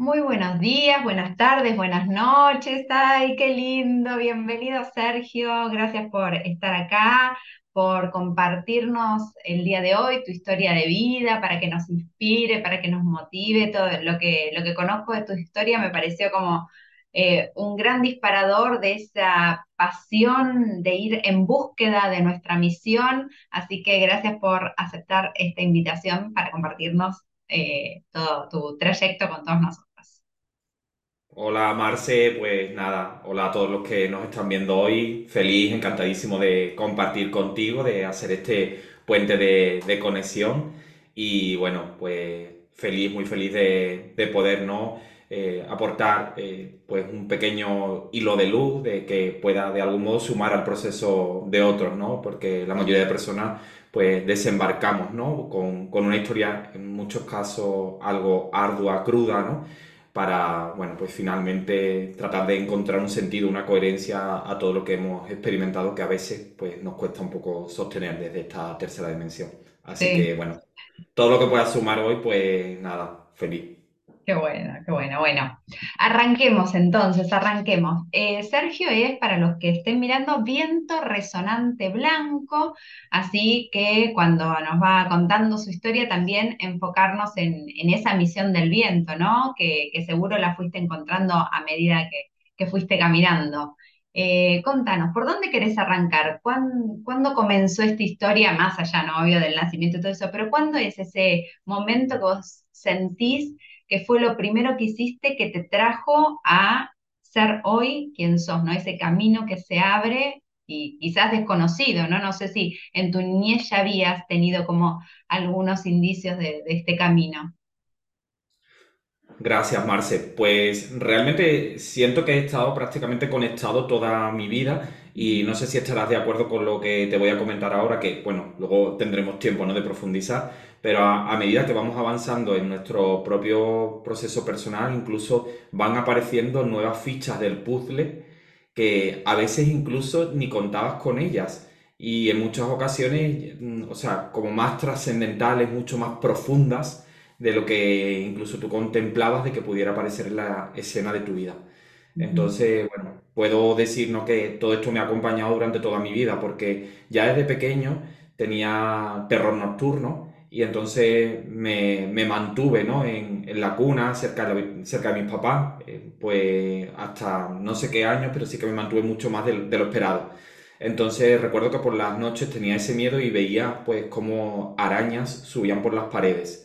Muy buenos días, buenas tardes, buenas noches. Ay, qué lindo. Bienvenido, Sergio. Gracias por estar acá, por compartirnos el día de hoy tu historia de vida, para que nos inspire, para que nos motive. Todo lo que, lo que conozco de tu historia me pareció como eh, un gran disparador de esa pasión de ir en búsqueda de nuestra misión. Así que gracias por aceptar esta invitación para compartirnos eh, todo tu trayecto con todos nosotros. Hola Marce, pues nada, hola a todos los que nos están viendo hoy. Feliz, encantadísimo de compartir contigo, de hacer este puente de, conexión. Y bueno, pues feliz, muy feliz de, de podernos eh, aportar eh, pues un pequeño hilo de luz de que pueda de algún modo sumar al proceso de otros, ¿no? Porque la mayoría de personas pues desembarcamos, ¿no? Con, con una historia en muchos casos algo ardua, cruda, ¿no? Para, bueno, pues finalmente tratar de encontrar un sentido, una coherencia a todo lo que hemos experimentado que a veces pues nos cuesta un poco sostener desde esta tercera dimensión. Así que, bueno, todo lo que pueda sumar hoy, pues nada, feliz. Qué bueno, qué bueno. Bueno, arranquemos entonces, arranquemos. Eh, Sergio es, para los que estén mirando, viento resonante blanco, así que cuando nos va contando su historia, también enfocarnos en, esa misión del viento, ¿no? Que, seguro la fuiste encontrando a medida que, fuiste caminando. Eh, contanos, ¿por dónde querés arrancar? ¿Cuán- ¿Cuándo, comenzó esta historia, más allá, no obvio, del nacimiento y todo eso, pero cuándo es ese momento que vos sentís? Que fue lo primero que hiciste que te trajo a ser hoy quien sos, ¿no? Ese camino que se abre y quizás desconocido, ¿no? No sé si en tu niñez ya habías tenido como algunos indicios de, este camino. Gracias, Marce. Pues realmente siento que he estado prácticamente conectado toda mi vida y no sé si estarás de acuerdo con lo que te voy a comentar ahora, que bueno, luego tendremos tiempo, ¿no? de profundizar, pero a, a medida que vamos avanzando en nuestro propio proceso personal, incluso van apareciendo nuevas fichas del puzzle que a veces incluso ni contabas con ellas y en muchas ocasiones, mm, o sea, como más trascendentales, mucho más profundas de lo que incluso tú contemplabas de que pudiera aparecer en la escena de tu vida. Entonces, bueno, puedo decir, ¿no? que todo esto me ha acompañado durante toda mi vida, porque ya desde pequeño tenía terror nocturno y entonces me, me mantuve, ¿no? en, en la cuna, cerca de, la- cerca de mis papás, eh, pues hasta no sé qué años, pero sí que me mantuve mucho más de, de lo esperado. Entonces recuerdo que por las noches tenía ese miedo y veía pues cómo arañas subían por las paredes.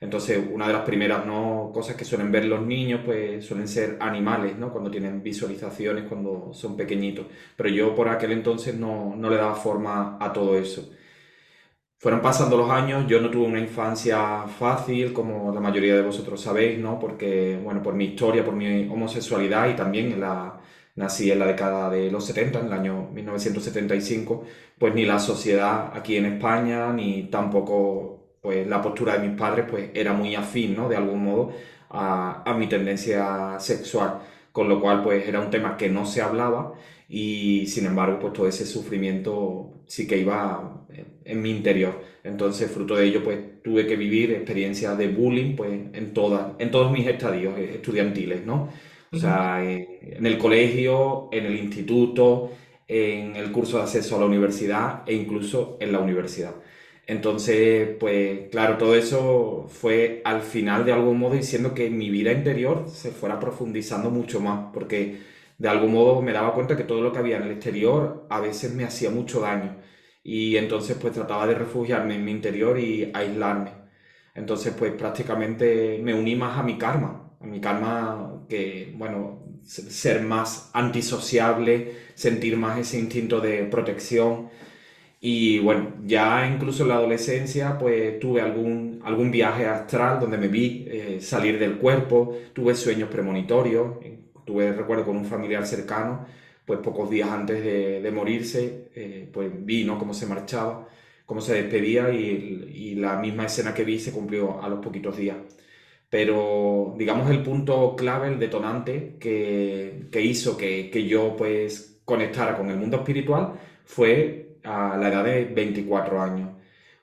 Entonces, una de las primeras ¿no? cosas que suelen ver los niños, pues suelen ser animales, ¿no? Cuando tienen visualizaciones, cuando son pequeñitos. Pero yo por aquel entonces no, no le daba forma a todo eso. Fueron pasando los años, yo no tuve una infancia fácil, como la mayoría de vosotros sabéis, ¿no? Porque, bueno, por mi historia, por mi homosexualidad y también en la, nací en la década de los 70, en el año 1975, pues ni la sociedad aquí en España, ni tampoco, pues la postura de mis padres, pues era muy afín, ¿no? De algún modo a, a mi tendencia sexual, con lo cual, pues era un tema que no se hablaba y sin embargo, pues todo ese sufrimiento sí que iba en mi interior. Entonces, fruto de ello, pues tuve que vivir experiencias de bullying, pues en todas, en todos mis estadios eh, estudiantiles, ¿no? O sea, en, en el colegio, en el instituto, en el curso de acceso a la universidad e incluso en la universidad. Entonces, pues claro, todo eso fue al final de algún modo diciendo que mi vida interior se fuera profundizando mucho más, porque de algún modo me daba cuenta que todo lo que había en el exterior a veces me hacía mucho daño. Y entonces pues trataba de refugiarme en mi interior y aislarme. Entonces pues prácticamente me uní más a mi karma, a mi karma que, bueno, ser más antisociable, sentir más ese instinto de protección. Y bueno, ya incluso en la adolescencia pues tuve algún, algún viaje astral donde me vi eh, salir del cuerpo, tuve sueños premonitorios, eh, tuve recuerdo con un familiar cercano, pues pocos días antes de, morirse, eh, pues vi ¿no? cómo se marchaba, cómo se despedía y, y la misma escena que vi se cumplió a los poquitos días. Pero digamos el punto clave, el detonante que, que hizo que, que yo pues conectara con el mundo espiritual fue a la edad de 24 años,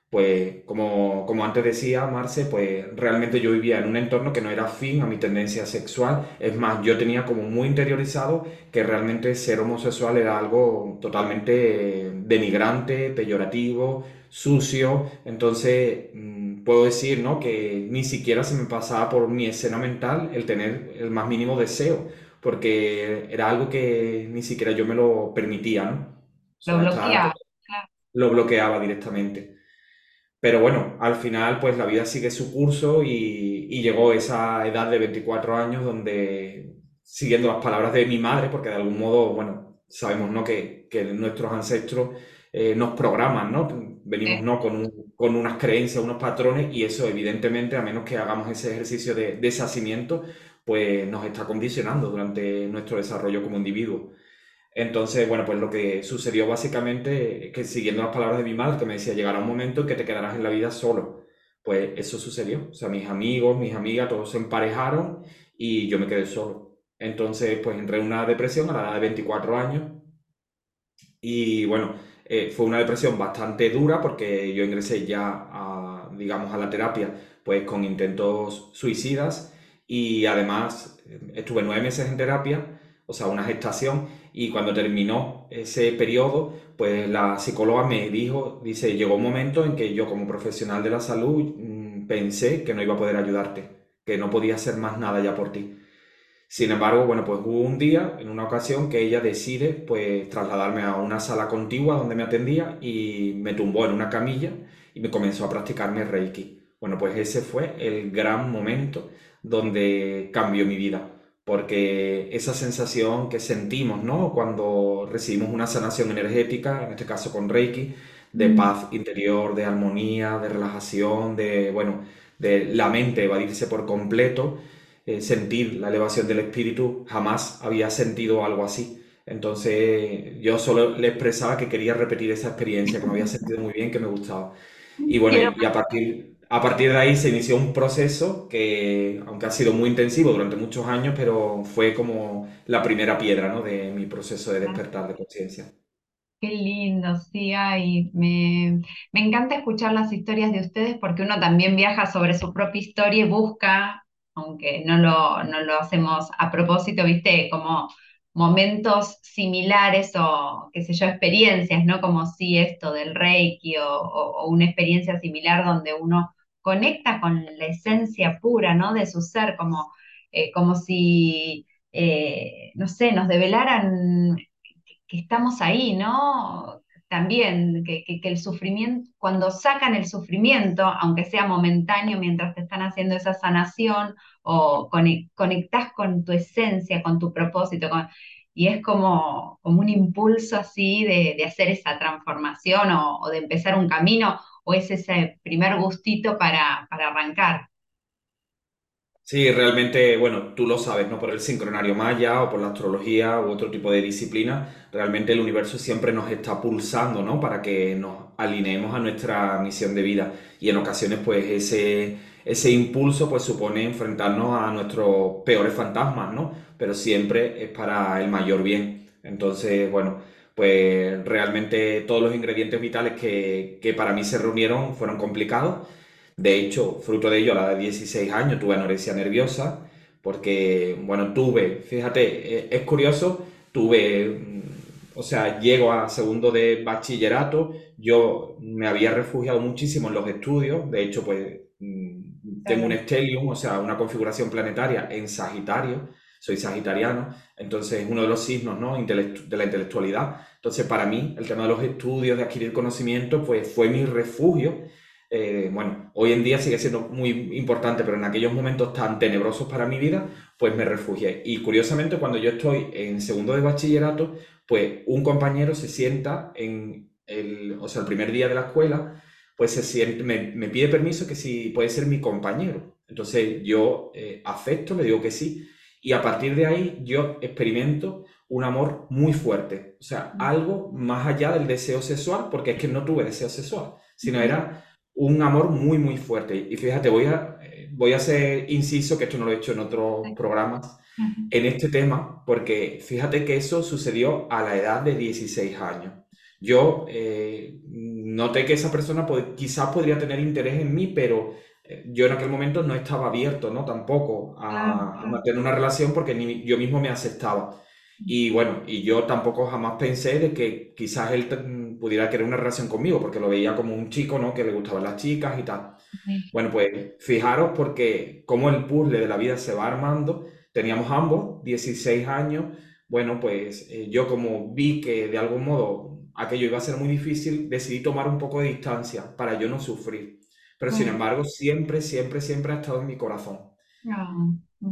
pues como, como antes decía Marce, pues realmente yo vivía en un entorno que no era afín a mi tendencia sexual. Es más, yo tenía como muy interiorizado que realmente ser homosexual era algo totalmente denigrante, peyorativo, sucio. Entonces, mm, puedo decir, ¿no? Que ni siquiera se me pasaba por mi escena mental el tener el más mínimo deseo, porque era algo que ni siquiera yo me lo permitía, ¿no? Lo bloqueaba. Lo bloqueaba directamente. Pero bueno, al final pues la vida sigue su curso y, y llegó esa edad de 24 años donde, siguiendo las palabras de mi madre, porque de algún modo, bueno, sabemos, ¿no? que, que nuestros ancestros eh, nos programan, ¿no? Venimos, ¿no? con un- con unas creencias, unos patrones y eso evidentemente, a menos que hagamos ese ejercicio de deshacimiento, pues nos está condicionando durante nuestro desarrollo como individuo. Entonces, bueno, pues lo que sucedió básicamente, que siguiendo las palabras de mi madre, que me decía, llegará un momento en que te quedarás en la vida solo. Pues eso sucedió. O sea, mis amigos, mis amigas, todos se emparejaron y yo me quedé solo. Entonces, pues entré en una depresión a la edad de 24 años y bueno, eh, fue una depresión bastante dura porque yo ingresé ya a, digamos, a la terapia, pues con intentos suicidas y además eh, estuve nueve meses en terapia, o sea, una gestación, y cuando terminó ese periodo, pues la psicóloga me dijo, dice, llegó un momento en que yo como profesional de la salud mm, pensé que no iba a poder ayudarte, que no podía hacer más nada ya por ti. Sin embargo, bueno, pues hubo un día, en una ocasión, que ella decide pues trasladarme a una sala contigua donde me atendía y me tumbó en una camilla y me comenzó a practicarme Reiki. Bueno, pues ese fue el gran momento donde cambió mi vida, porque esa sensación que sentimos, ¿no? Cuando recibimos una sanación energética, en este caso con Reiki, de paz interior, de armonía, de relajación, de, bueno, de la mente evadirse por completo eh, sentir la elevación del espíritu, jamás había sentido algo así. Entonces yo solo le expresaba que quería repetir esa experiencia, que me había sentido muy bien, que me gustaba. Y bueno, y a partir, a partir de ahí se inició un proceso que, aunque ha sido muy intensivo durante muchos años, pero fue como la primera piedra, ¿no? de mi proceso de despertar de conciencia. Qué lindo, sí, ay, me, me encanta escuchar las historias de ustedes porque uno también viaja sobre su propia historia y busca, aunque no lo, no lo hacemos a propósito, viste, como momentos similares o, qué sé yo, experiencias, ¿no? Como si esto del Reiki o, una experiencia similar donde uno conecta con la esencia pura, ¿no? De su ser, como, eh, como si, eh, no sé, nos develaran que estamos ahí, ¿no? También, que, que- el sufrimiento, cuando sacan el sufrimiento, aunque sea momentáneo mientras te están haciendo esa sanación, o cone- conectás con tu esencia, con tu propósito, y es como, como un impulso así de, de hacer esa transformación o de empezar un camino, o es ese primer gustito para, para arrancar. Sí, realmente, bueno, tú lo sabes, ¿no? Por el sincronario maya o por la astrología u otro tipo de disciplina, realmente el universo siempre nos está pulsando, ¿no? Para que nos alineemos a nuestra misión de vida. Y en ocasiones, pues, ese, ese impulso, pues, supone enfrentarnos a nuestros peores fantasmas, ¿no? Pero siempre es para el mayor bien. Entonces, bueno, pues realmente todos los ingredientes vitales que, que para mí se reunieron fueron complicados. De hecho, fruto de ello, a la de 16 años tuve anorexia nerviosa, porque, bueno, tuve, fíjate, eh, es curioso, tuve, mm, o sea, llego a segundo de bachillerato, yo me había refugiado muchísimo en los estudios, de hecho, pues mm, tengo un stellium, o sea, una configuración planetaria en Sagitario, soy sagitariano, entonces uno de los signos, ¿no? de la intelectualidad. Entonces, para mí, el tema de los estudios, de adquirir conocimiento, pues fue mi refugio eh, bueno, hoy en día sigue siendo muy importante, pero en aquellos momentos tan tenebrosos para mi vida, pues me refugié. Y curiosamente, cuando yo estoy en segundo de bachillerato, pues un compañero se sienta en el, o sea, el primer día de la escuela, pues se siente, me, me pide permiso que si puede ser mi compañero. Entonces yo eh, acepto, le digo que sí, y a partir de ahí yo experimento un amor muy fuerte, o sea, algo más allá del deseo sexual, porque es que no tuve deseo sexual, sino era un amor muy, muy fuerte. Y fíjate, voy a, voy a hacer inciso, que esto no lo he hecho en otros programas, en este tema, porque fíjate que eso sucedió a la edad de 16 años. Yo eh, noté que esa persona quizás podría tener interés en mí, pero yo en aquel momento no estaba abierto, ¿no? Tampoco a, mantener una relación porque ni yo mismo me aceptaba. Y bueno, y yo tampoco jamás pensé de que quizás él pudiera querer una relación conmigo, porque lo veía como un chico, ¿no? Que le gustaban las chicas y tal. Bueno, pues fijaros porque como el puzzle de la vida se va armando, teníamos ambos 16 años, bueno, pues eh, yo como vi que de algún modo aquello iba a ser muy difícil, decidí tomar un poco de distancia para yo no sufrir. Pero sin embargo, siempre, siempre, siempre ha estado en mi corazón. Ah,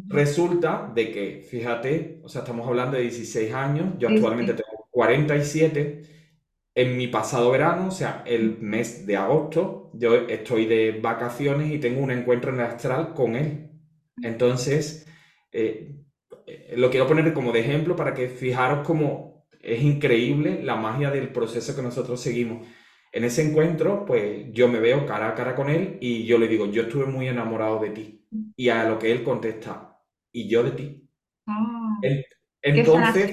Resulta de que, fíjate, o sea, estamos hablando de 16 años, yo actualmente tengo 47, en mi pasado verano, o sea, el mes de agosto, yo estoy de vacaciones y tengo un encuentro en el astral con él. Entonces, eh, eh, lo quiero poner como de ejemplo para que fijaros cómo es increíble la magia del proceso que nosotros seguimos. En ese encuentro, pues yo me veo cara a cara con él y yo le digo, yo estuve muy enamorado de ti. Y a lo que él contesta, y yo de ti. Ah, entonces,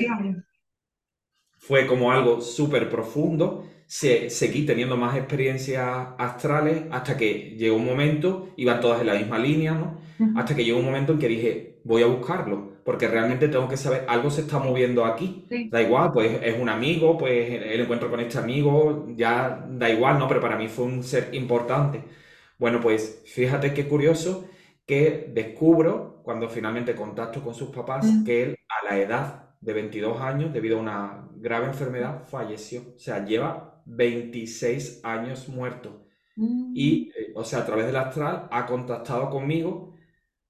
fue como algo súper profundo. Se, seguí teniendo más experiencias astrales hasta que llegó un momento, iban todas en la misma línea, ¿no? Hasta que llegó un momento en que dije, voy a buscarlo porque realmente tengo que saber, algo se está moviendo aquí. Da igual, pues es un amigo, pues el encuentro con este amigo, ya da igual, ¿no? Pero para mí fue un ser importante. Bueno, pues fíjate qué curioso que descubro cuando finalmente contacto con sus papás mm. que él a la edad de 22 años, debido a una grave enfermedad, falleció. O sea, lleva 26 años muerto. Mm. Y, eh, o sea, a través del astral ha contactado conmigo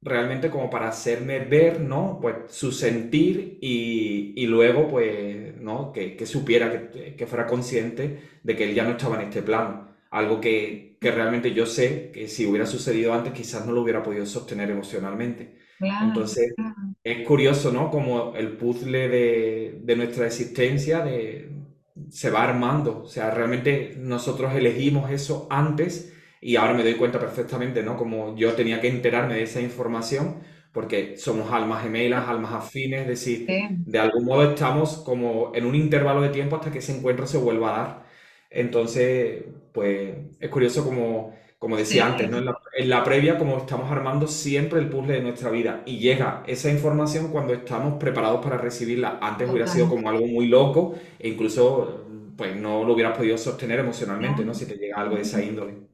realmente como para hacerme ver, ¿no? Pues su sentir y, luego, pues, ¿no? Que, supiera, que, que, fuera consciente de que él ya no estaba en este plano. Algo que, realmente yo sé que si hubiera sucedido antes quizás no lo hubiera podido sostener emocionalmente. Entonces, es curioso, ¿no? Como el puzzle de, de nuestra existencia de, se va armando. O sea, realmente nosotros elegimos eso antes y ahora me doy cuenta perfectamente, ¿no? Como yo tenía que enterarme de esa información porque somos almas gemelas, almas afines, es decir, de algún modo estamos como en un intervalo de tiempo hasta que ese encuentro se vuelva a dar. Entonces, pues es curioso como, como decía antes, ¿no? En la, previa, como estamos armando siempre el puzzle de nuestra vida y llega esa información cuando estamos preparados para recibirla. Antes hubiera sido como algo muy loco e incluso pues no lo hubieras podido sostener emocionalmente, ¿no? Si te llega algo de esa índole.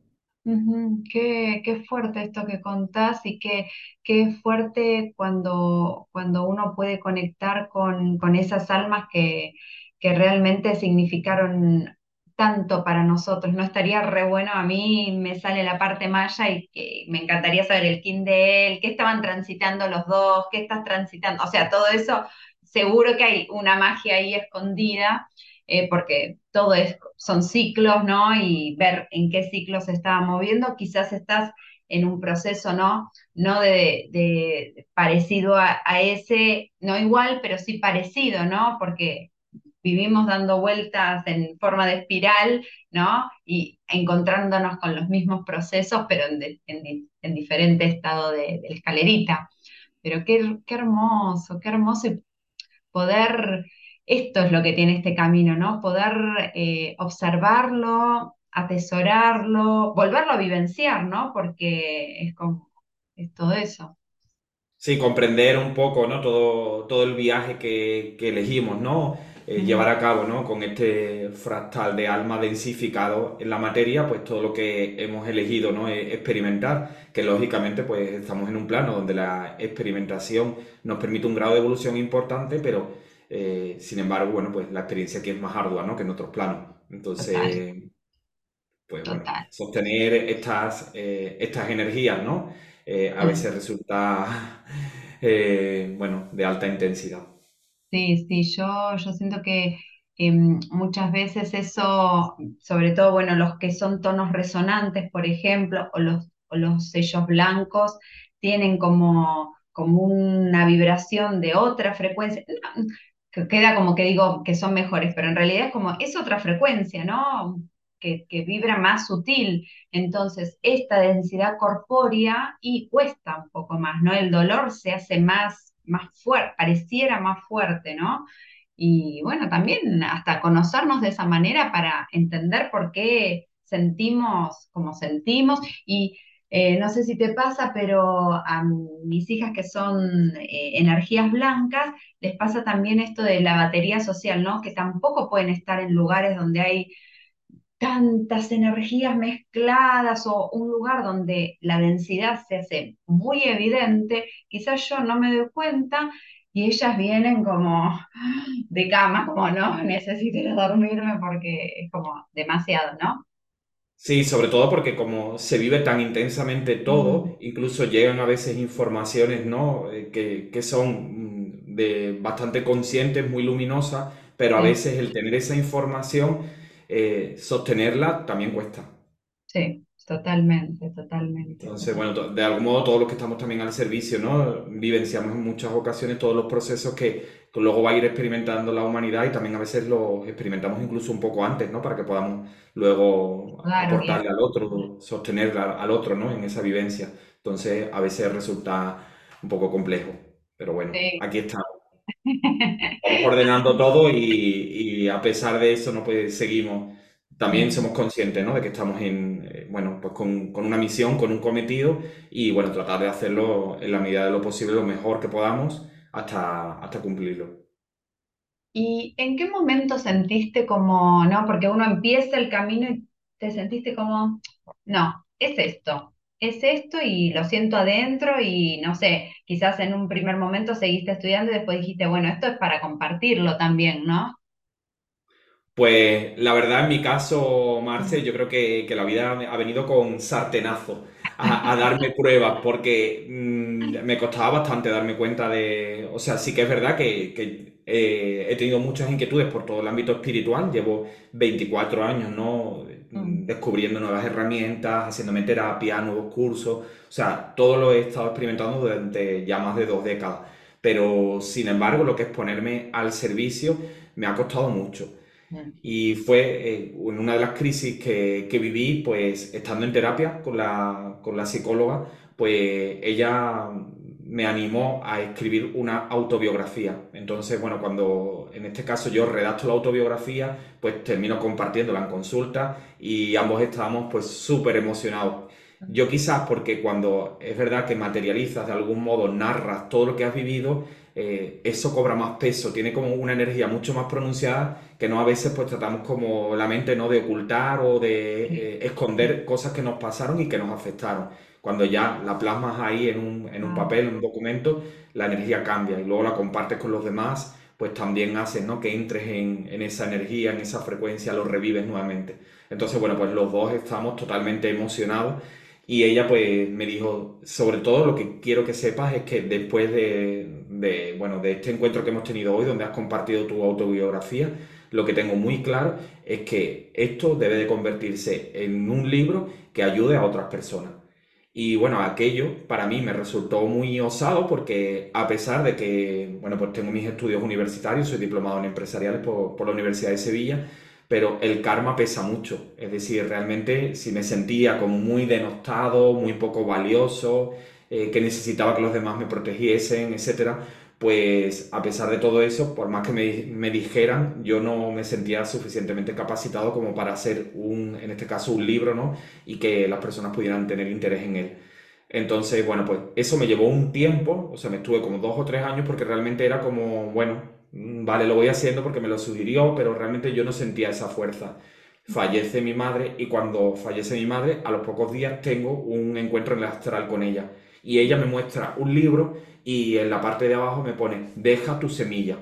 Qué, qué fuerte esto que contás y qué, qué fuerte cuando, cuando uno puede conectar con, con esas almas que, que realmente significaron tanto para nosotros. No estaría re bueno, a mí me sale la parte maya y que me encantaría saber el kin de él, qué estaban transitando los dos, qué estás transitando, o sea, todo eso, seguro que hay una magia ahí escondida eh, porque todo es, son ciclos, ¿no? Y ver en qué ciclo se estaba moviendo, quizás estás en un proceso, ¿no? No de, parecido a, ese, no igual, pero sí parecido, ¿no? Porque vivimos dando vueltas en forma de espiral, ¿no? Y encontrándonos con los mismos procesos, pero en, diferente estado de, escalerita. Pero qué, qué hermoso, qué hermoso poder esto es lo que tiene este camino, ¿no? Poder eh, observarlo, atesorarlo, volverlo a vivenciar, ¿no? Porque es como, es todo eso. Sí, comprender un poco, ¿no? Todo, todo el viaje que, elegimos, ¿no? Eh, llevar a cabo, ¿no? Con este fractal de alma densificado en la materia, pues todo lo que hemos elegido, ¿no? Es experimentar, que lógicamente, pues estamos en un plano donde la experimentación nos permite un grado de evolución importante, pero eh, sin embargo, bueno, pues la experiencia aquí es más ardua, ¿no? Que en otros planos. Entonces, pues bueno, sostener estas, eh, estas energías, ¿no? Eh, a veces resulta, bueno, de alta intensidad. Sí, sí, yo, yo siento que em, muchas veces eso, sobre todo, bueno, los que son tonos resonantes, por ejemplo, o los, o los sellos blancos, tienen como, como una vibración de otra frecuencia queda como que digo que son mejores, pero en realidad es como, es otra frecuencia, ¿no? Que, vibra más sutil. Entonces, esta densidad corpórea y cuesta un poco más, ¿no? El dolor se hace más, más fuerte, pareciera más fuerte, ¿no? Y bueno, también hasta conocernos de esa manera para entender por qué sentimos como sentimos y eh, no sé si te pasa, pero a mis hijas que son eh, energías blancas, les pasa también esto de la batería social, ¿no? Que tampoco pueden estar en lugares donde hay tantas energías mezcladas o un lugar donde la densidad se hace muy evidente, quizás yo no me doy cuenta y ellas vienen como de cama, como no, necesito dormirme porque es como demasiado, ¿no? Sí, sobre todo porque como se vive tan intensamente todo, incluso llegan a veces informaciones, ¿no? Eh, que, que son mm, de bastante conscientes, muy luminosas, pero a sí, veces el tener esa información, eh, sostenerla también cuesta. sí, totalmente, totalmente, Entonces, bueno, de algún modo todos los que estamos también al servicio, ¿no? Vivenciamos en muchas ocasiones todos los procesos que, luego va a ir experimentando la humanidad y también a veces los experimentamos incluso un poco antes, ¿no? Para que podamos luego Claro, aportarle al otro, sostener al, otro, ¿no? En esa vivencia. Entonces, a veces resulta un poco complejo. Pero bueno, sí. aquí estamos. Ordenando todo y, y a pesar de eso, no pues seguimos. También somos conscientes, ¿no? De que estamos en, eh, bueno, pues con, con una misión, con un cometido y bueno, tratar de hacerlo en la medida de lo posible, lo mejor que podamos hasta, hasta cumplirlo. ¿Y en qué momento sentiste como, no? Porque uno empieza el camino y te sentiste como, no, es esto, es esto y lo siento adentro y no sé, quizás en un primer momento seguiste estudiando y después dijiste, bueno, esto es para compartirlo también, ¿no? Pues la verdad, en mi caso, Marce, yo creo que, que la vida ha venido con sartenazo a, a darme pruebas, porque mm, me costaba bastante darme cuenta de... O sea, sí que es verdad que, que, eh, he tenido muchas inquietudes por todo el ámbito espiritual, llevo 24 años, ¿no? Mm, Descubriendo nuevas herramientas, haciéndome terapia, nuevos cursos, o sea, todo lo he estado experimentando durante ya más de dos décadas, pero sin embargo, lo que es ponerme al servicio me ha costado mucho. Y fue eh, en una de las crisis que, que viví, pues estando en terapia con la, con la psicóloga, pues ella me animó a escribir una autobiografía. Entonces, bueno, cuando en este caso yo redacto la autobiografía, pues termino compartiéndola en consulta y ambos estábamos pues súper emocionados. Yo quizás porque cuando es verdad que materializas de algún modo, narras todo lo que has vivido, eh, eso cobra más peso, tiene como una energía mucho más pronunciada que no a veces pues tratamos como la mente no de ocultar o de eh, esconder cosas que nos pasaron y que nos afectaron. Cuando ya la plasmas ahí en un, en un ah, papel, en un documento, la energía cambia y luego la compartes con los demás, pues también haces, ¿no? que entres en, en esa energía, en esa frecuencia, lo revives nuevamente. Entonces, bueno, pues los dos estamos totalmente emocionados y ella pues me dijo, sobre todo lo que quiero que sepas es que después de, de, bueno, de este encuentro que hemos tenido hoy, donde has compartido tu autobiografía, lo que tengo muy claro es que esto debe de convertirse en un libro que ayude a otras personas. Y bueno, aquello para mí me resultó muy osado porque a pesar de que, bueno, pues tengo mis estudios universitarios, soy diplomado en empresariales por, por la Universidad de Sevilla, pero el karma pesa mucho. Es decir, realmente si me sentía como muy denostado, muy poco valioso, eh, que necesitaba que los demás me protegiesen, etcétera, pues a pesar de todo eso, por más que me, me dijeran, yo no me sentía suficientemente capacitado como para hacer un, en este caso, un libro, ¿no? Y que las personas pudieran tener interés en él. Entonces, bueno, pues eso me llevó un tiempo, o sea, me estuve como dos o tres años porque realmente era como, bueno, vale, lo voy haciendo porque me lo sugirió, pero realmente yo no sentía esa fuerza. Fallece mi madre y cuando fallece mi madre, a los pocos días tengo un encuentro en el astral con ella. Y ella me muestra un libro y en la parte de abajo me pone, deja tu semilla.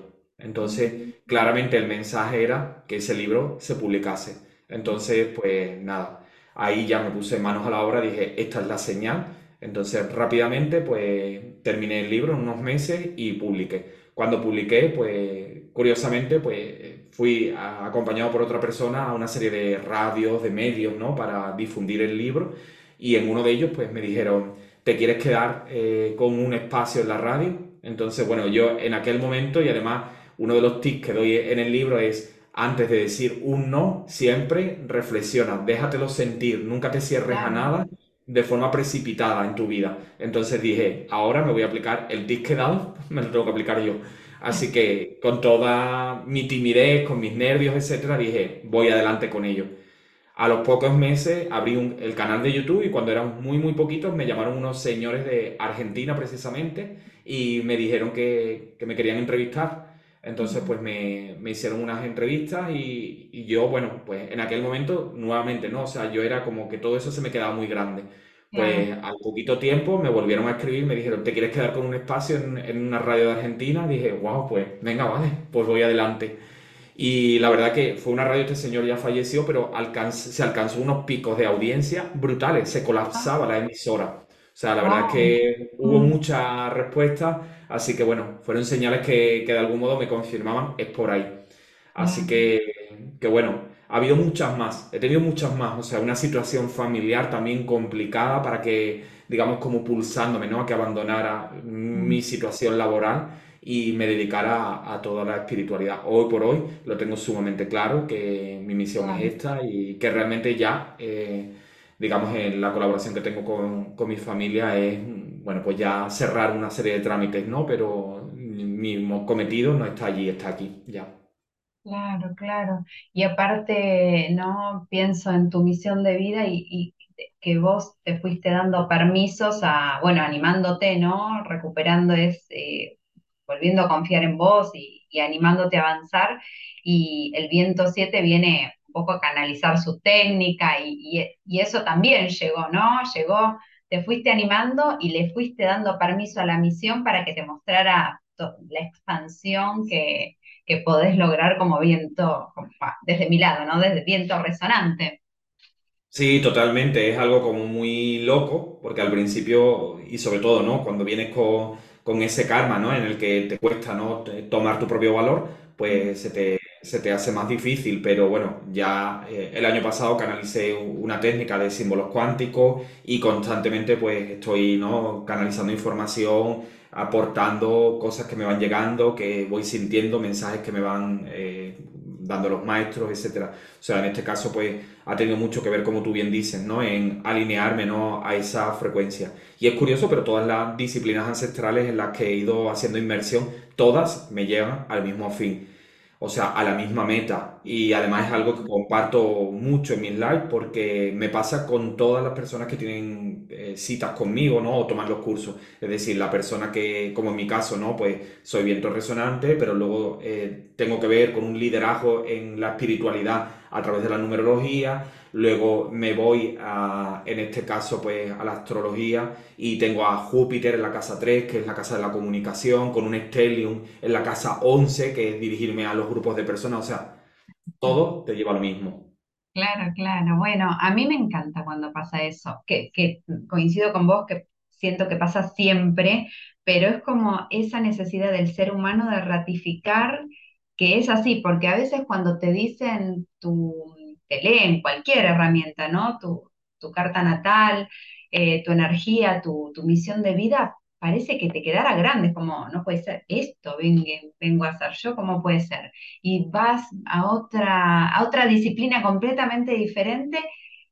mm, Entonces, claramente el mensaje era que ese libro se publicase. Entonces, pues nada, ahí ya me puse manos a la obra, dije, esta es la señal. Entonces, rápidamente, pues terminé el libro en unos meses y publiqué. Cuando publiqué, pues curiosamente, pues fui a- acompañado por otra persona a una serie de radios, de medios, ¿no? Para difundir el libro. Y en uno de ellos, pues me dijeron, ¿te quieres quedar eh, con un espacio en la radio? Entonces, bueno, yo en aquel momento, y además uno de los tips que doy en el libro es, antes de decir un no, siempre reflexiona, déjatelo sentir, nunca te cierres a nada de forma precipitada en tu vida. Entonces dije, ahora me voy a aplicar el tip que he dado, me lo tengo que aplicar yo. Así que con toda mi timidez, con mis nervios, etcétera, dije, voy adelante con ello. A los pocos meses abrí un- el canal de YouTube y cuando eran muy, muy poquitos me llamaron unos señores de Argentina precisamente y me dijeron que, que me querían entrevistar. Entonces, pues me, me hicieron unas entrevistas y, y yo, bueno, pues en aquel momento, nuevamente, ¿no? O sea, yo era como que todo eso se me quedaba muy grande. Pues al poquito tiempo me volvieron a escribir, me dijeron, ¿te quieres quedar con un espacio en, en una radio de Argentina? Dije, wow, pues venga, vale, pues voy adelante. Y la verdad que fue una radio, este señor ya falleció, pero alcanz- se alcanzó unos picos de audiencia brutales, se colapsaba la emisora. O sea, la verdad es Wow. que hubo mucha respuesta, así que bueno, fueron señales que, que de algún modo me confirmaban, es por ahí. Así Claro. que, que bueno, ha habido muchas más, he tenido muchas más, o sea, una situación familiar también complicada para que, digamos, como pulsándome, ¿no? A que abandonara mi Mm, situación laboral y me dedicara a, a toda la espiritualidad. Hoy por hoy lo tengo sumamente claro que mi misión es esta y que realmente ya, eh, digamos, en la colaboración que tengo con, con mi familia es, bueno, pues ya cerrar una serie de trámites, ¿no? Pero mi cometido no está allí, está aquí, ya. Claro, claro. Y aparte, ¿no? Pienso en tu misión de vida y, y que vos te fuiste dando permisos a, bueno, animándote, ¿no? Recuperando ese, volviendo a confiar en vos y, y animándote a avanzar. Y el viento 7 viene un poco canalizar su técnica y, y- y eso también llegó, ¿no? Llegó, te fuiste animando y le fuiste dando permiso a la misión para que te mostrara la expansión que, que podés lograr como viento, desde mi lado, ¿no? Desde viento resonante. Sí, totalmente. Es algo como muy loco, porque al principio, y sobre todo, ¿no? Cuando vienes con, con ese karma, ¿no? En el que te cuesta, ¿no? Tomar tu propio valor, pues se te, se te hace más difícil. Pero bueno, ya eh, el año pasado canalicé una técnica de símbolos cuánticos y constantemente, pues estoy, ¿no? Canalizando información, aportando cosas que me van llegando, que voy sintiendo, mensajes que me van eh, dando los maestros, etcétera. O sea, en este caso, pues ha tenido mucho que ver, como tú bien dices, ¿no? En alinearme, ¿no? a esa frecuencia. Y es curioso, pero todas las disciplinas ancestrales en las que he ido haciendo inmersión, todas me llevan al mismo fin, o sea, a la misma meta. Y además es algo que comparto mucho en mis lives porque me pasa con todas las personas que tienen eh, citas conmigo, ¿no? O toman los cursos. Es decir, la persona que, como en mi caso, ¿no? Pues soy viento resonante, pero luego eh, tengo que ver con un liderazgo en la espiritualidad a través de la numerología, luego me voy a, en este caso, pues a la astrología y tengo a Júpiter en la casa 3 que es la casa de la comunicación, con un Stellium en la casa 11 que es dirigirme a los grupos de personas, o sea, todo te lleva a lo mismo. Claro, claro. Bueno, a mí me encanta cuando pasa eso, que, que coincido con vos, que siento que pasa siempre, pero es como esa necesidad del ser humano de ratificar que es así, porque a veces cuando te dicen tu, te leen cualquier herramienta, ¿no? Tu, tu carta natal, eh, tu energía, tu, tu misión de vida, parece que te quedara grande, como, no puede ser esto, vengo, a hacer yo, ¿cómo puede ser? y vas a otra, a otra disciplina completamente diferente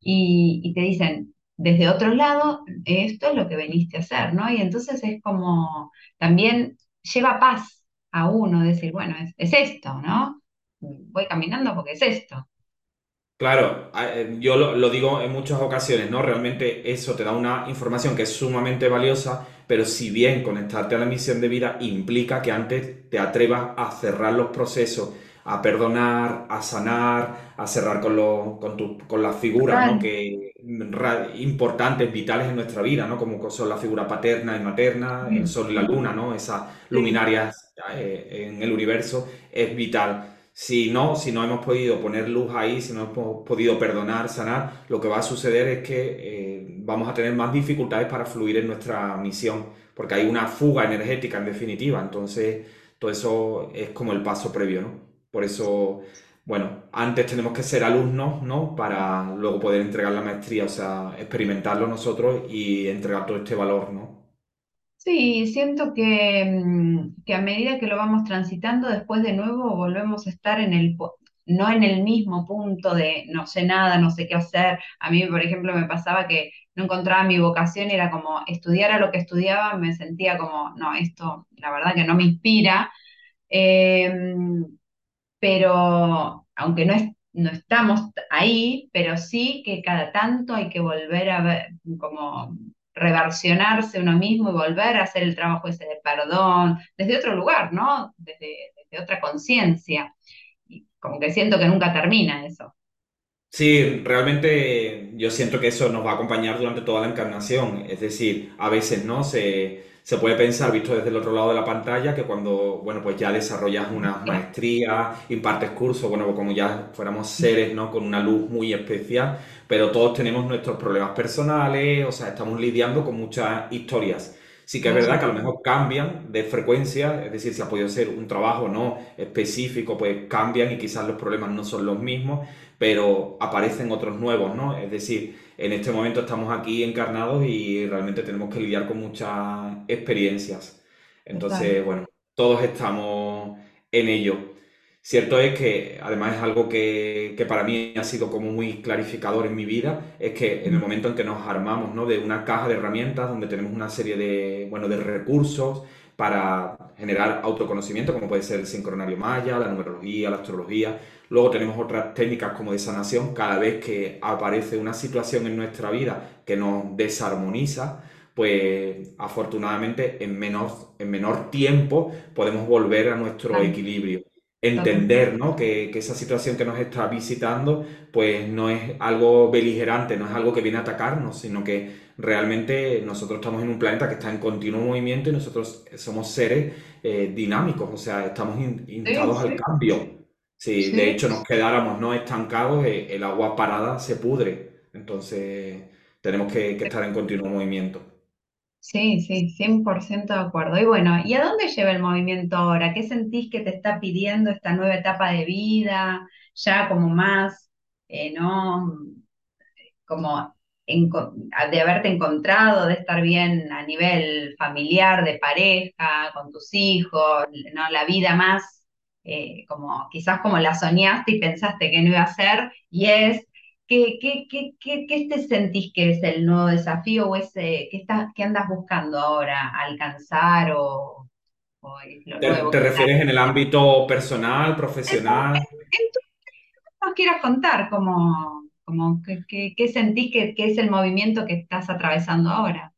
y, y te dicen, desde otro lado, esto es lo que veniste a hacer, ¿no? Y entonces es como, también lleva paz a uno decir, bueno, es, es esto, ¿no? Voy caminando porque es esto. Claro, eh, yo lo, lo digo en muchas ocasiones, ¿no? Realmente eso te da una información que es sumamente valiosa, pero si bien conectarte a la misión de vida implica que antes te atrevas a cerrar los procesos, a perdonar, a sanar, a cerrar con, los- con, tu- con las figuras, ¿no? Que importantes, vitales en nuestra vida, ¿no? Como son la figura paterna y materna, el Mm, sol y la luna, ¿no? Esas luminarias eh, en el universo es vital. Si no, si no hemos podido poner luz ahí, si no hemos podido perdonar, sanar, lo que va a suceder es que eh, vamos a tener más dificultades para fluir en nuestra misión, porque hay una fuga energética en definitiva. Entonces, todo eso es como el paso previo, ¿no? Por eso, bueno, antes tenemos que ser alumnos, ¿no? Para luego poder entregar la maestría, o sea, experimentarlo nosotros y entregar todo este valor, ¿no? Sí, siento que, mm, que a medida que lo vamos transitando, después de nuevo volvemos a estar en el, no en el mismo punto de no sé nada, no sé qué hacer. A mí, por ejemplo, me pasaba que no encontraba mi vocación, era como estudiar a lo que estudiaba, me sentía como, no, esto la verdad que no me inspira. Eh, pero aunque no es no estamos ahí, pero sí que cada tanto hay que volver a ver, como reversionarse uno mismo y volver a hacer el trabajo ese de perdón, desde otro lugar, ¿no? Desde, otra conciencia. Como que siento que nunca termina eso. Sí, realmente yo siento que eso nos va a acompañar durante toda la encarnación. Es decir, a veces, ¿no? Se, se puede pensar, visto desde el otro lado de la pantalla, que cuando, bueno, pues ya desarrollas una maestría, impartes cursos, bueno, pues como ya fuéramos seres, ¿no? Con una luz muy especial, pero todos tenemos nuestros problemas personales, o sea, estamos lidiando con muchas historias. Sí que es verdad que a lo mejor cambian de frecuencia, es decir, si ha podido ser un trabajo no específico, pues cambian y quizás los problemas no son los mismos, pero aparecen otros nuevos, ¿no? Es decir, en este momento estamos aquí encarnados y realmente tenemos que lidiar con muchas experiencias. Entonces, bueno, todos estamos en ello. Cierto es que, además es algo que, que, para mí ha sido como muy clarificador en mi vida, es que en el momento en que nos armamos ¿no? de una caja de herramientas donde tenemos una serie de, bueno, de recursos para generar autoconocimiento, como puede ser el sincronario maya, la numerología, la astrología, Luego tenemos otras técnicas como de sanación. Cada vez que aparece una situación en nuestra vida que nos desarmoniza, pues afortunadamente en menor, en menor tiempo podemos volver a nuestro equilibrio. Entender ¿no? que, que, esa situación que nos está visitando pues no es algo beligerante, no es algo que viene a atacarnos, sino que realmente nosotros estamos en un planeta que está en continuo movimiento y nosotros somos seres eh, dinámicos, o sea, estamos instados al cambio. Si de hecho nos quedáramos no estancados, eh, el agua parada se pudre. Entonces tenemos que, estar en continuo movimiento. Sí, sí, 100% de acuerdo. Y bueno, ¿y a dónde lleva el movimiento ahora? ¿Qué sentís que te está pidiendo esta nueva etapa de vida? Ya como más, eh, ¿no? Como de haberte encontrado, de estar bien a nivel familiar, de pareja, con tus hijos, ¿no? La vida más eh, como quizás como la soñaste y pensaste que no iba a ser, y es, ¿qué, qué, qué, qué, te sentís que es el nuevo desafío o ese, qué, estás, qué andas buscando ahora, alcanzar o, lo ¿Te, ¿Te refieres en el ámbito personal, profesional? En, tu, nos quieras contar, como, como qué, qué sentís que, que es el movimiento que estás atravesando ahora.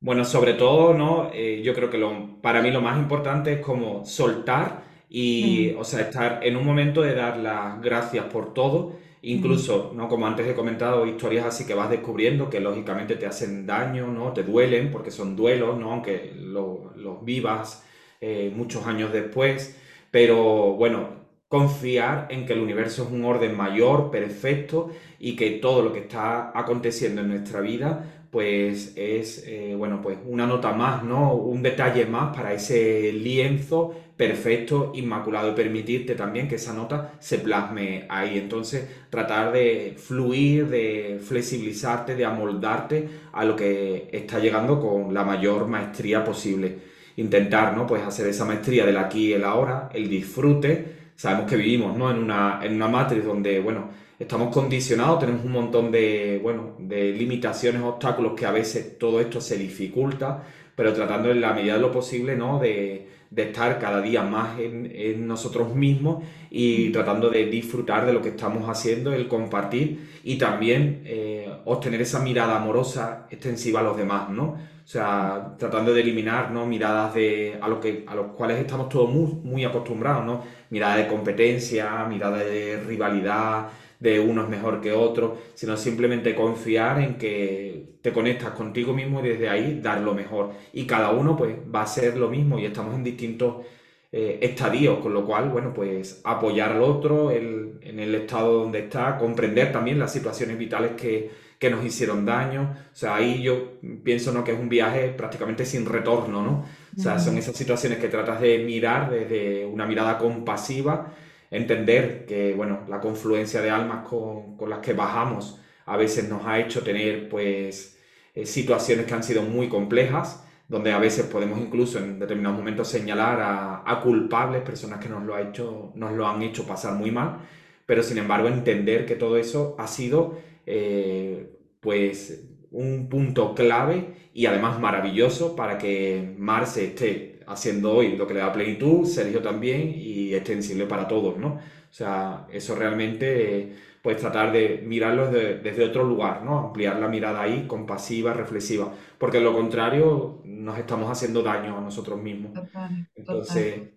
Bueno, sobre todo, ¿no? Eh, yo creo que lo, para mí lo más importante es como soltar y, o sea, estar en un momento de dar las gracias por todo, incluso, ¿no? Como antes he comentado, historias así que vas descubriendo que lógicamente te hacen daño, ¿no? Te duelen porque son duelos, ¿no? Aunque los vivas eh, muchos años después, pero bueno, confiar en que el universo es un orden mayor, perfecto, y que todo lo que está aconteciendo en nuestra vida pues es, eh, bueno, pues una nota más, ¿no? Un detalle más para ese lienzo perfecto, inmaculado y permitirte también que esa nota se plasme ahí. Entonces, tratar de fluir, de flexibilizarte, de amoldarte a lo que está llegando con la mayor maestría posible. Intentar, ¿no? Pues hacer esa maestría del aquí y el ahora, el disfrute. Sabemos que vivimos, ¿no? En una, en una matriz donde, bueno, estamos condicionados, tenemos un montón de, bueno, de limitaciones, obstáculos que a veces todo esto se dificulta, pero tratando en la medida de lo posible, ¿no? De, estar cada día más en, nosotros mismos y tratando de disfrutar de lo que estamos haciendo, el compartir y también eh, obtener esa mirada amorosa extensiva a los demás, ¿no? O sea, tratando de eliminar ¿no? miradas de, a, lo que, a los cuales estamos todos muy, muy acostumbrados, ¿no? Mirada de competencia, mirada de rivalidad, de unos mejor que otros, sino simplemente confiar en que te conectas contigo mismo y desde ahí dar lo mejor. Y cada uno pues va a ser lo mismo y estamos en distintos eh, estadios, con lo cual, bueno, pues apoyar al otro en el estado donde está, comprender también las situaciones vitales que, que nos hicieron daño. O sea, ahí yo pienso ¿no? que es un viaje prácticamente sin retorno, ¿no? O sea, son esas situaciones que tratas de mirar desde una mirada compasiva entender que, bueno, la confluencia de almas con, las que bajamos a veces nos ha hecho tener, pues, eh, situaciones que han sido muy complejas, donde a veces podemos incluso en determinados momentos señalar a, culpables, personas que nos lo, ha hecho, nos lo han hecho pasar muy mal, pero sin embargo entender que todo eso ha sido, eh, pues, un punto clave y además maravilloso para que Marce esté haciendo hoy lo que le da plenitud, Sergio también y extensible para todos, ¿no? O sea, eso realmente, pues tratar de mirarlo desde, desde otro lugar, ¿no? Ampliar la mirada ahí, compasiva, reflexiva, porque de lo contrario nos estamos haciendo daño a nosotros mismos. Total, total. Entonces,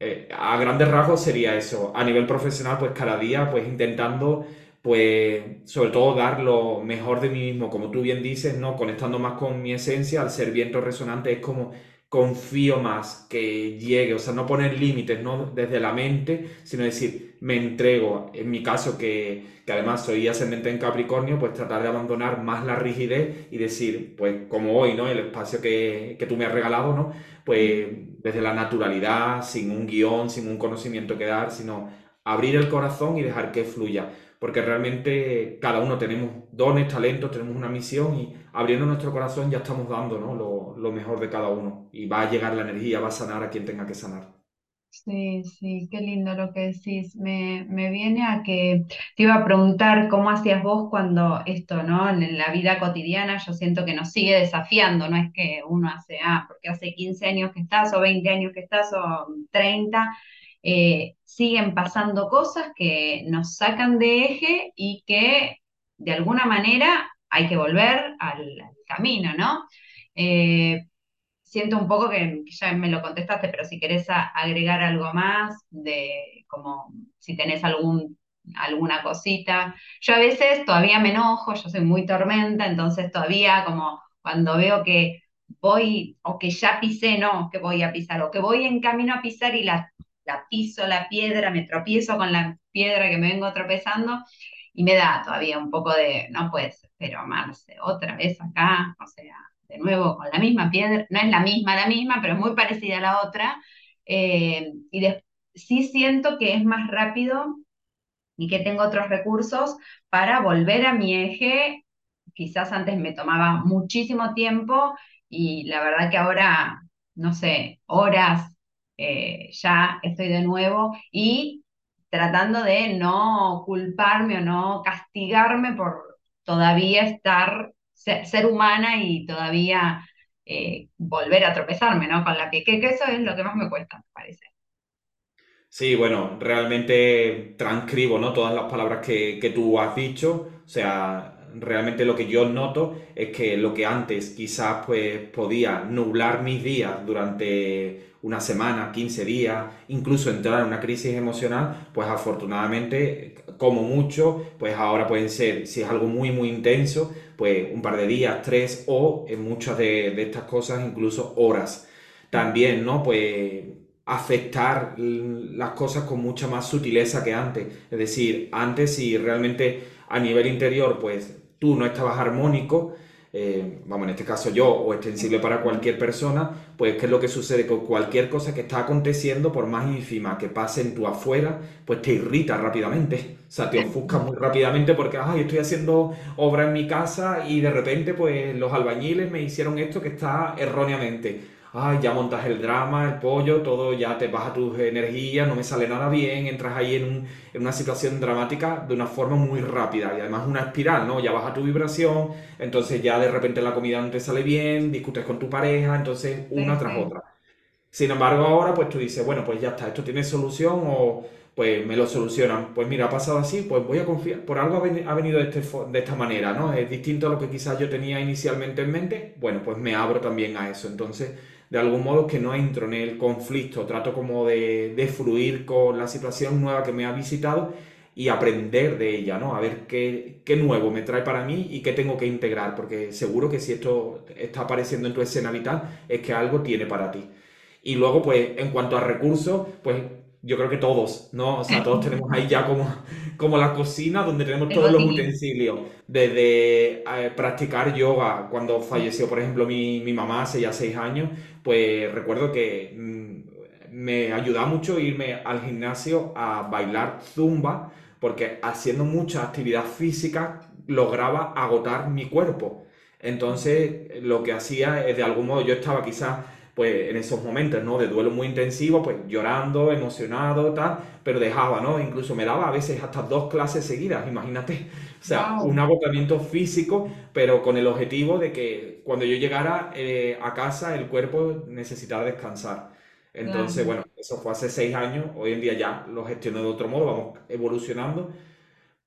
eh, a grandes rasgos sería eso. A nivel profesional, pues cada día, pues intentando, pues sobre todo dar lo mejor de mí mismo, como tú bien dices, ¿no? Conectando más con mi esencia, al ser viento resonante es como confío más que llegue, o sea, no poner límites, no desde la mente, sino decir, me entrego. En mi caso, que, que además soy ascendente en Capricornio, pues tratar de abandonar más la rigidez y decir, pues como hoy, ¿no? El espacio que, que tú me has regalado, ¿no? Pues desde la naturalidad, sin un guion, sin un conocimiento que dar, sino abrir el corazón y dejar que fluya. Porque realmente cada uno tenemos dones, talentos, tenemos una misión y abriendo nuestro corazón ya estamos dando, ¿no? lo, lo mejor de cada uno. Y va a llegar la energía, va a sanar a quien tenga que sanar. Sí, sí, qué lindo lo que decís. Me, me viene a que te iba a preguntar cómo hacías vos cuando esto, ¿no? En la vida cotidiana yo siento que nos sigue desafiando, no es que uno hace, ah, porque hace 15 años que estás o 20 años que estás o 30, eh, siguen pasando cosas que nos sacan de eje y que de alguna manera hay que volver al, camino, ¿no? Eh, siento un poco que, ya me lo contestaste, pero si querés agregar algo más, de como si tenés algún, alguna cosita. Yo a veces todavía me enojo, yo soy muy tormenta, entonces todavía como cuando veo que voy, o que ya pisé, no, que voy a pisar, o que voy en camino a pisar y la, la piso la piedra, me tropiezo con la piedra que me vengo tropezando, y me da todavía un poco de, no puede pero Marce, otra vez acá, o sea de nuevo con la misma piedra, no es la misma, la misma, pero muy parecida a la otra. eh, y des- sí siento que es más rápido y que tengo otros recursos para volver a mi eje. Quizás antes me tomaba muchísimo tiempo y la verdad que ahora, no sé, horas, eh, ya estoy de nuevo y tratando de no culparme o no castigarme por todavía estar, ser, humana y todavía eh, volver a tropezarme, ¿no? Con la que, que, que eso es lo que más me cuesta, me parece. Sí, bueno, realmente transcribo, ¿no? Todas las palabras que, que tú has dicho. O sea, realmente lo que yo noto es que lo que antes quizás pues podía nublar mis días durante una semana, 15 días, incluso entrar en una crisis emocional, pues afortunadamente, como mucho, pues ahora pueden ser, si es algo muy, muy intenso, pues un par de días, tres o en muchas de, de estas cosas incluso horas. También, ¿no? Pues afectar las cosas con mucha más sutileza que antes. Es decir, antes si realmente a nivel interior, pues tú no estabas armónico, eh, vamos, en este caso yo, o extensible para cualquier persona, pues ¿qué es lo que sucede? Con cualquier cosa que está aconteciendo, por más ínfima que pase en tu afuera, pues te irrita rápidamente. O sea, te ofusca muy rápidamente porque, ay, estoy haciendo obra en mi casa y de repente, pues los albañiles me hicieron esto que está erróneamente ay, ya montas el drama, el pollo, todo, ya te baja tus energías, no me sale nada bien, entras ahí en, un- en una situación dramática de una forma muy rápida y además una espiral, ¿no? Ya baja tu vibración, entonces ya de repente la comida no te sale bien, discutes con tu pareja, entonces una tras otra. Sin embargo, ahora pues tú dices, bueno, pues ya está, esto tiene solución o pues me lo solucionan. Pues mira, ha pasado así, pues voy a confiar. Por algo ha veni- ha venido de, este de esta manera, ¿no? Es distinto a lo que quizás yo tenía inicialmente en mente. Bueno, pues me abro también a eso. Entonces, de algún modo que no entro en el conflicto, trato como de, de fluir con la situación nueva que me ha visitado y aprender de ella, ¿no? A ver qué, qué nuevo me trae para mí y qué tengo que integrar, porque seguro que si esto está apareciendo en tu escena vital, es que algo tiene para ti. Y luego, pues, en cuanto a recursos, pues yo creo que todos, ¿no? O sea, todos tenemos ahí ya como, como la cocina donde tenemos todos los utensilios. Desde eh, practicar yoga, cuando falleció, por ejemplo, mi, mi mamá hace ya seis años, pues recuerdo que mm, me ayudaba mucho irme al gimnasio a bailar zumba, porque haciendo mucha actividad física lograba agotar mi cuerpo. Entonces, lo que hacía es, de algún modo, yo estaba quizás pues en esos momentos, ¿no? De duelo muy intensivo, pues llorando, emocionado, tal, pero dejaba, ¿no? Incluso me daba a veces hasta dos clases seguidas, imagínate. O sea, un agotamiento físico, pero con el objetivo de que cuando yo llegara eh, a casa el cuerpo necesitara descansar. Entonces, bueno, eso fue hace seis años, hoy en día ya lo gestiono de otro modo, vamos evolucionando,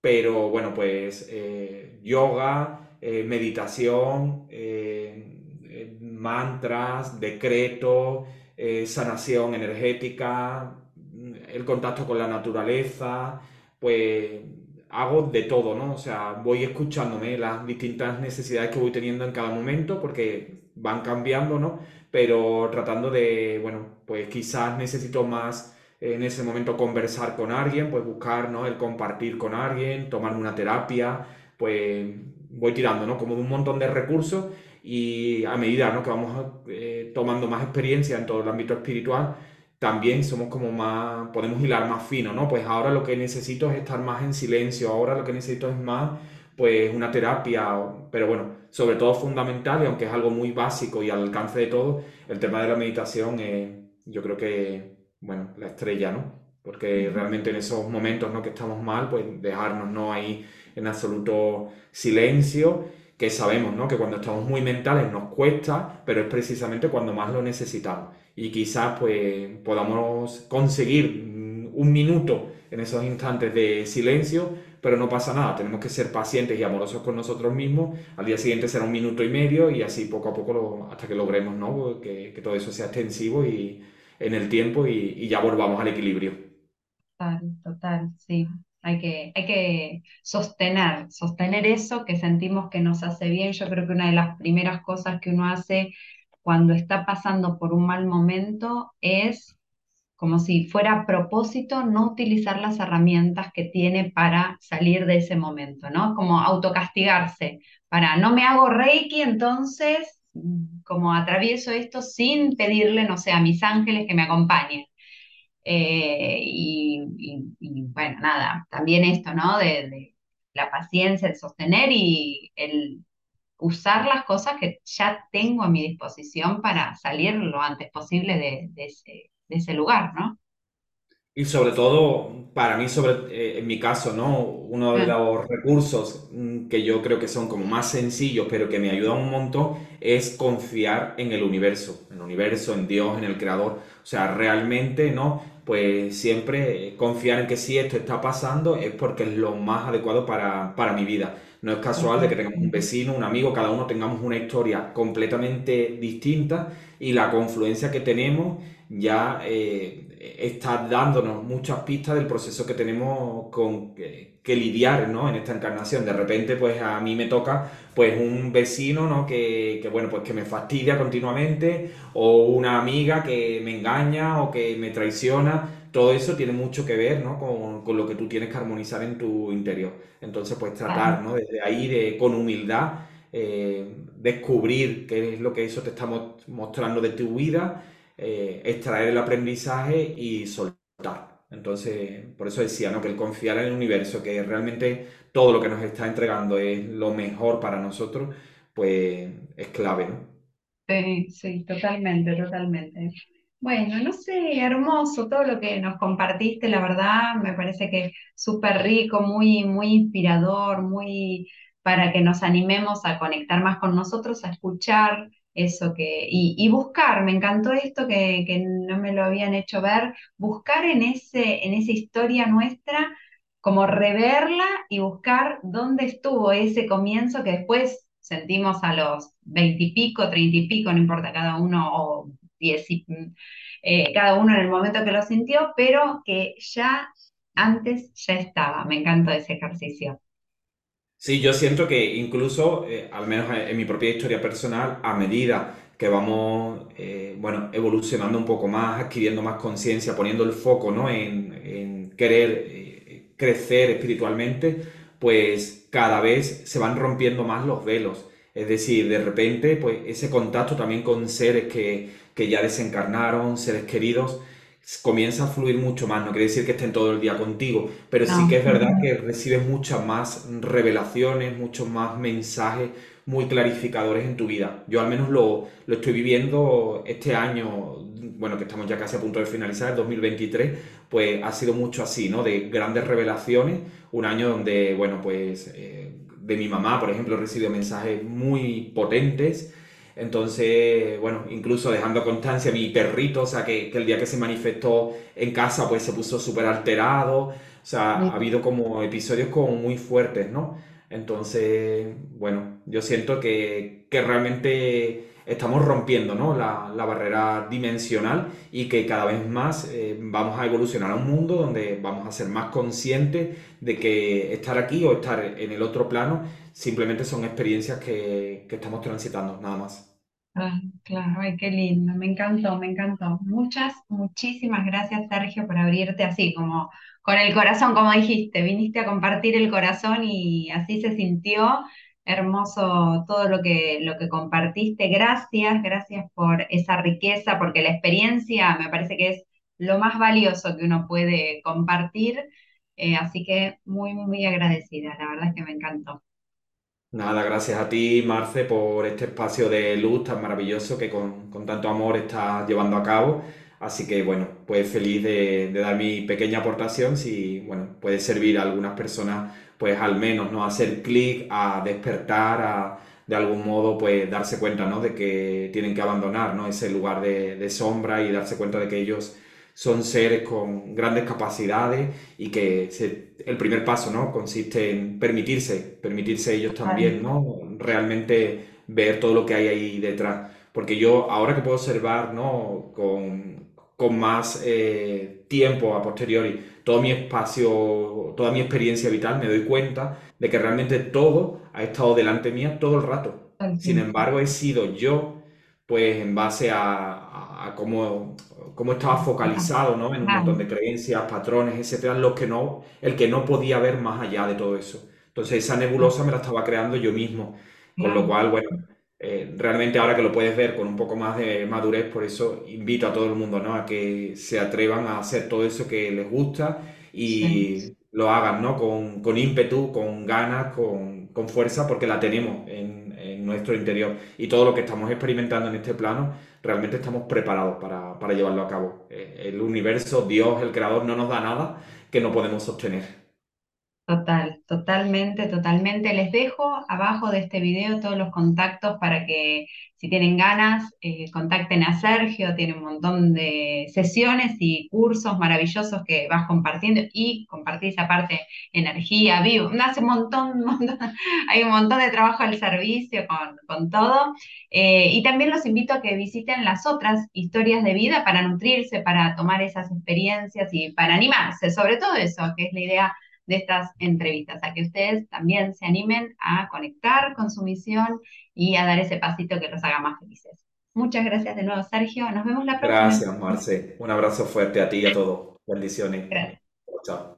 pero bueno, pues eh, yoga, eh, meditación, eh, mantras, decretos, sanación energética, el contacto con la naturaleza, pues hago de todo, ¿no? O sea, voy escuchándome las distintas necesidades que voy teniendo en cada momento porque van cambiando, ¿no? Pero tratando de, bueno, pues quizás necesito más en ese momento conversar con alguien, pues buscar, ¿no? El compartir con alguien, tomar una terapia, pues voy tirando, ¿no? Como de un montón de recursos y a medida, ¿no? Que vamos eh, tomando más experiencia en todo el ámbito espiritual, también somos como más, podemos hilar más fino, ¿no? Pues ahora lo que necesito es estar más en silencio, ahora lo que necesito es más, pues una terapia, pero bueno, sobre todo fundamental y aunque es algo muy básico y al alcance de todo, el tema de la meditación es, yo creo que, bueno, la estrella, ¿no? Porque realmente en esos momentos, ¿no? Que estamos mal, pues dejarnos, ¿no? Ahí en absoluto silencio que sabemos, ¿no? Que cuando estamos muy mentales nos cuesta, pero es precisamente cuando más lo necesitamos. Y quizás pues podamos conseguir un minuto en esos instantes de silencio, pero no pasa nada, tenemos que ser pacientes y amorosos con nosotros mismos. Al día siguiente será un minuto y medio y así poco a poco hasta que logremos, ¿no? Que, que, todo eso sea extensivo y en el tiempo y, y ya volvamos al equilibrio. Total, total, sí. Hay que, sostener, sostener eso que sentimos que nos hace bien. Yo creo que una de las primeras cosas que uno hace cuando está pasando por un mal momento es como si fuera a propósito no utilizar las herramientas que tiene para salir de ese momento, ¿no? Como autocastigarse, para no me hago reiki, entonces como atravieso esto sin pedirle, no sé, a mis ángeles que me acompañen. Eh, y, bueno, nada, también esto, ¿no? De, la paciencia, el sostener y el usar las cosas que ya tengo a mi disposición para salir lo antes posible de, ese, de ese lugar, ¿no? Y sobre todo, para mí, sobre, eh, en mi caso, ¿no? Uno de los recursos mm, que yo creo que son como más sencillos, pero que me ayudan un montón, es confiar en el universo, en el universo, en Dios, en el Creador. O sea, realmente, ¿no? Pues siempre confiar en que si esto está pasando es porque es lo más adecuado para, para mi vida. No es casual de que tengamos un vecino, un amigo, cada uno tengamos una historia completamente distinta y la confluencia que tenemos ya eh, está dándonos muchas pistas del proceso que tenemos con, que, lidiar ¿no? en esta encarnación. De repente, pues a mí me toca pues un vecino ¿no? que, que, bueno, pues que me fastidia continuamente o una amiga que me engaña o que me traiciona. Todo eso tiene mucho que ver ¿no? con, con, lo que tú tienes que armonizar en tu interior. Entonces, pues tratar ¿no? desde ahí de, con humildad. Eh, descubrir qué es lo que eso te está mostrando de tu vida eh, extraer el aprendizaje y soltar. Entonces, por eso decía, ¿no? Que el confiar en el universo, que realmente todo lo que nos está entregando es lo mejor para nosotros, pues es clave, ¿no? Sí, sí, totalmente, totalmente. Bueno, no sé, hermoso todo lo que nos compartiste, la verdad, me parece que súper rico, muy, muy inspirador, muy para que nos animemos a conectar más con nosotros, a escuchar, eso que, y, buscar, me encantó esto que, no me lo habían hecho ver, buscar en, ese, en esa historia nuestra, como reverla y buscar dónde estuvo ese comienzo que después sentimos a los veintipico, treinta y pico, no importa cada uno, o diez, eh, cada uno en el momento que lo sintió, pero que ya antes ya estaba. Me encantó ese ejercicio. Sí, yo siento que incluso, eh, al menos en mi propia historia personal, a medida que vamos, eh, bueno, evolucionando un poco más, adquiriendo más conciencia, poniendo el foco, ¿no? en, querer eh, crecer espiritualmente, pues cada vez se van rompiendo más los velos. Es decir, de repente, pues ese contacto también con seres que, que ya desencarnaron, seres queridos, comienza a fluir mucho más. No quiere decir que estén todo el día contigo, pero sí que es verdad que recibes muchas más revelaciones, muchos más mensajes muy clarificadores en tu vida. Yo al menos lo, lo estoy viviendo este año, bueno, que estamos ya casi a punto de finalizar, el 2023, pues ha sido mucho así, ¿no? De grandes revelaciones, un año donde, bueno, pues eh, de mi mamá, por ejemplo, he recibido mensajes muy potentes Entonces, bueno, incluso dejando constancia, mi perrito, o sea, que, que el día que se manifestó en casa, pues se puso súper alterado. O sea, ha habido como episodios como muy fuertes, ¿no? Entonces, bueno, yo siento que, que realmente estamos rompiendo, ¿no? la, la barrera dimensional y que cada vez más eh, vamos a evolucionar a un mundo donde vamos a ser más conscientes de que estar aquí o estar en el otro plano simplemente son experiencias que, que estamos transitando, nada más. Ah, claro, ay, qué lindo, me encantó, me encantó. Muchas, muchísimas gracias, Sergio, por abrirte así, como con el corazón, como dijiste, viniste a compartir el corazón y así se sintió. Hermoso todo lo que, lo que compartiste. Gracias, gracias por esa riqueza, porque la experiencia me parece que es lo más valioso que uno puede compartir. Eh, así que muy, muy agradecida, la verdad es que me encantó. Nada, gracias a ti, Marce, por este espacio de luz tan maravilloso que con, con tanto amor estás llevando a cabo. Así que, bueno, pues feliz de, de dar mi pequeña aportación si, bueno, puede servir a algunas personas, pues al menos, ¿no? Hacer clic, a despertar, a de algún modo, pues darse cuenta, ¿no? De que tienen que abandonar, ¿no? Ese lugar de, de sombra y darse cuenta de que ellos son seres con grandes capacidades y que se- el primer paso, ¿no? Consiste en permitirse, permitirse ellos también, ¿no? Realmente ver todo lo que hay ahí detrás. Porque yo, ahora que puedo observar, ¿no? Con, con más eh, tiempo a posteriori, todo mi espacio, toda mi experiencia vital, me doy cuenta de que realmente todo ha estado delante mía todo el rato. Sin embargo, he sido yo, pues en base a, cómo cómo estaba focalizado, ¿no? En un montón de creencias, patrones, etcétera, los que no, el que no podía ver más allá de todo eso. Entonces esa nebulosa me la estaba creando yo mismo, con lo cual, bueno, eh, realmente ahora que lo puedes ver con un poco más de madurez, por eso invito a todo el mundo, ¿no? A que se atrevan a hacer todo eso que les gusta sí, y lo hagan, ¿no? Con, con ímpetu, con ganas, con, con fuerza, porque la tenemos en, en nuestro interior. Y todo lo que estamos experimentando en este plano realmente estamos preparados para, para llevarlo a cabo. Eh, El universo, Dios, el creador, no nos da nada que no podemos sostener. Total, totalmente, totalmente. Les dejo abajo de este video todos los contactos para que si tienen ganas, eh, contacten a Sergio, tiene un montón de sesiones y cursos maravillosos que vas compartiendo y compartís aparte energía, vivo, hace un montón, hay un montón de trabajo al servicio con, con todo. Eh, y también los invito a que visiten las otras historias de vida para nutrirse, para tomar esas experiencias y para animarse, sobre todo eso, que es la idea de estas entrevistas, a que ustedes también se animen a conectar con su misión y a dar ese pasito que los haga más felices. Muchas gracias de nuevo, Sergio. Nos vemos la próxima. Gracias, Marce. Un abrazo fuerte a ti y a todos. Bendiciones. Gracias. Chao.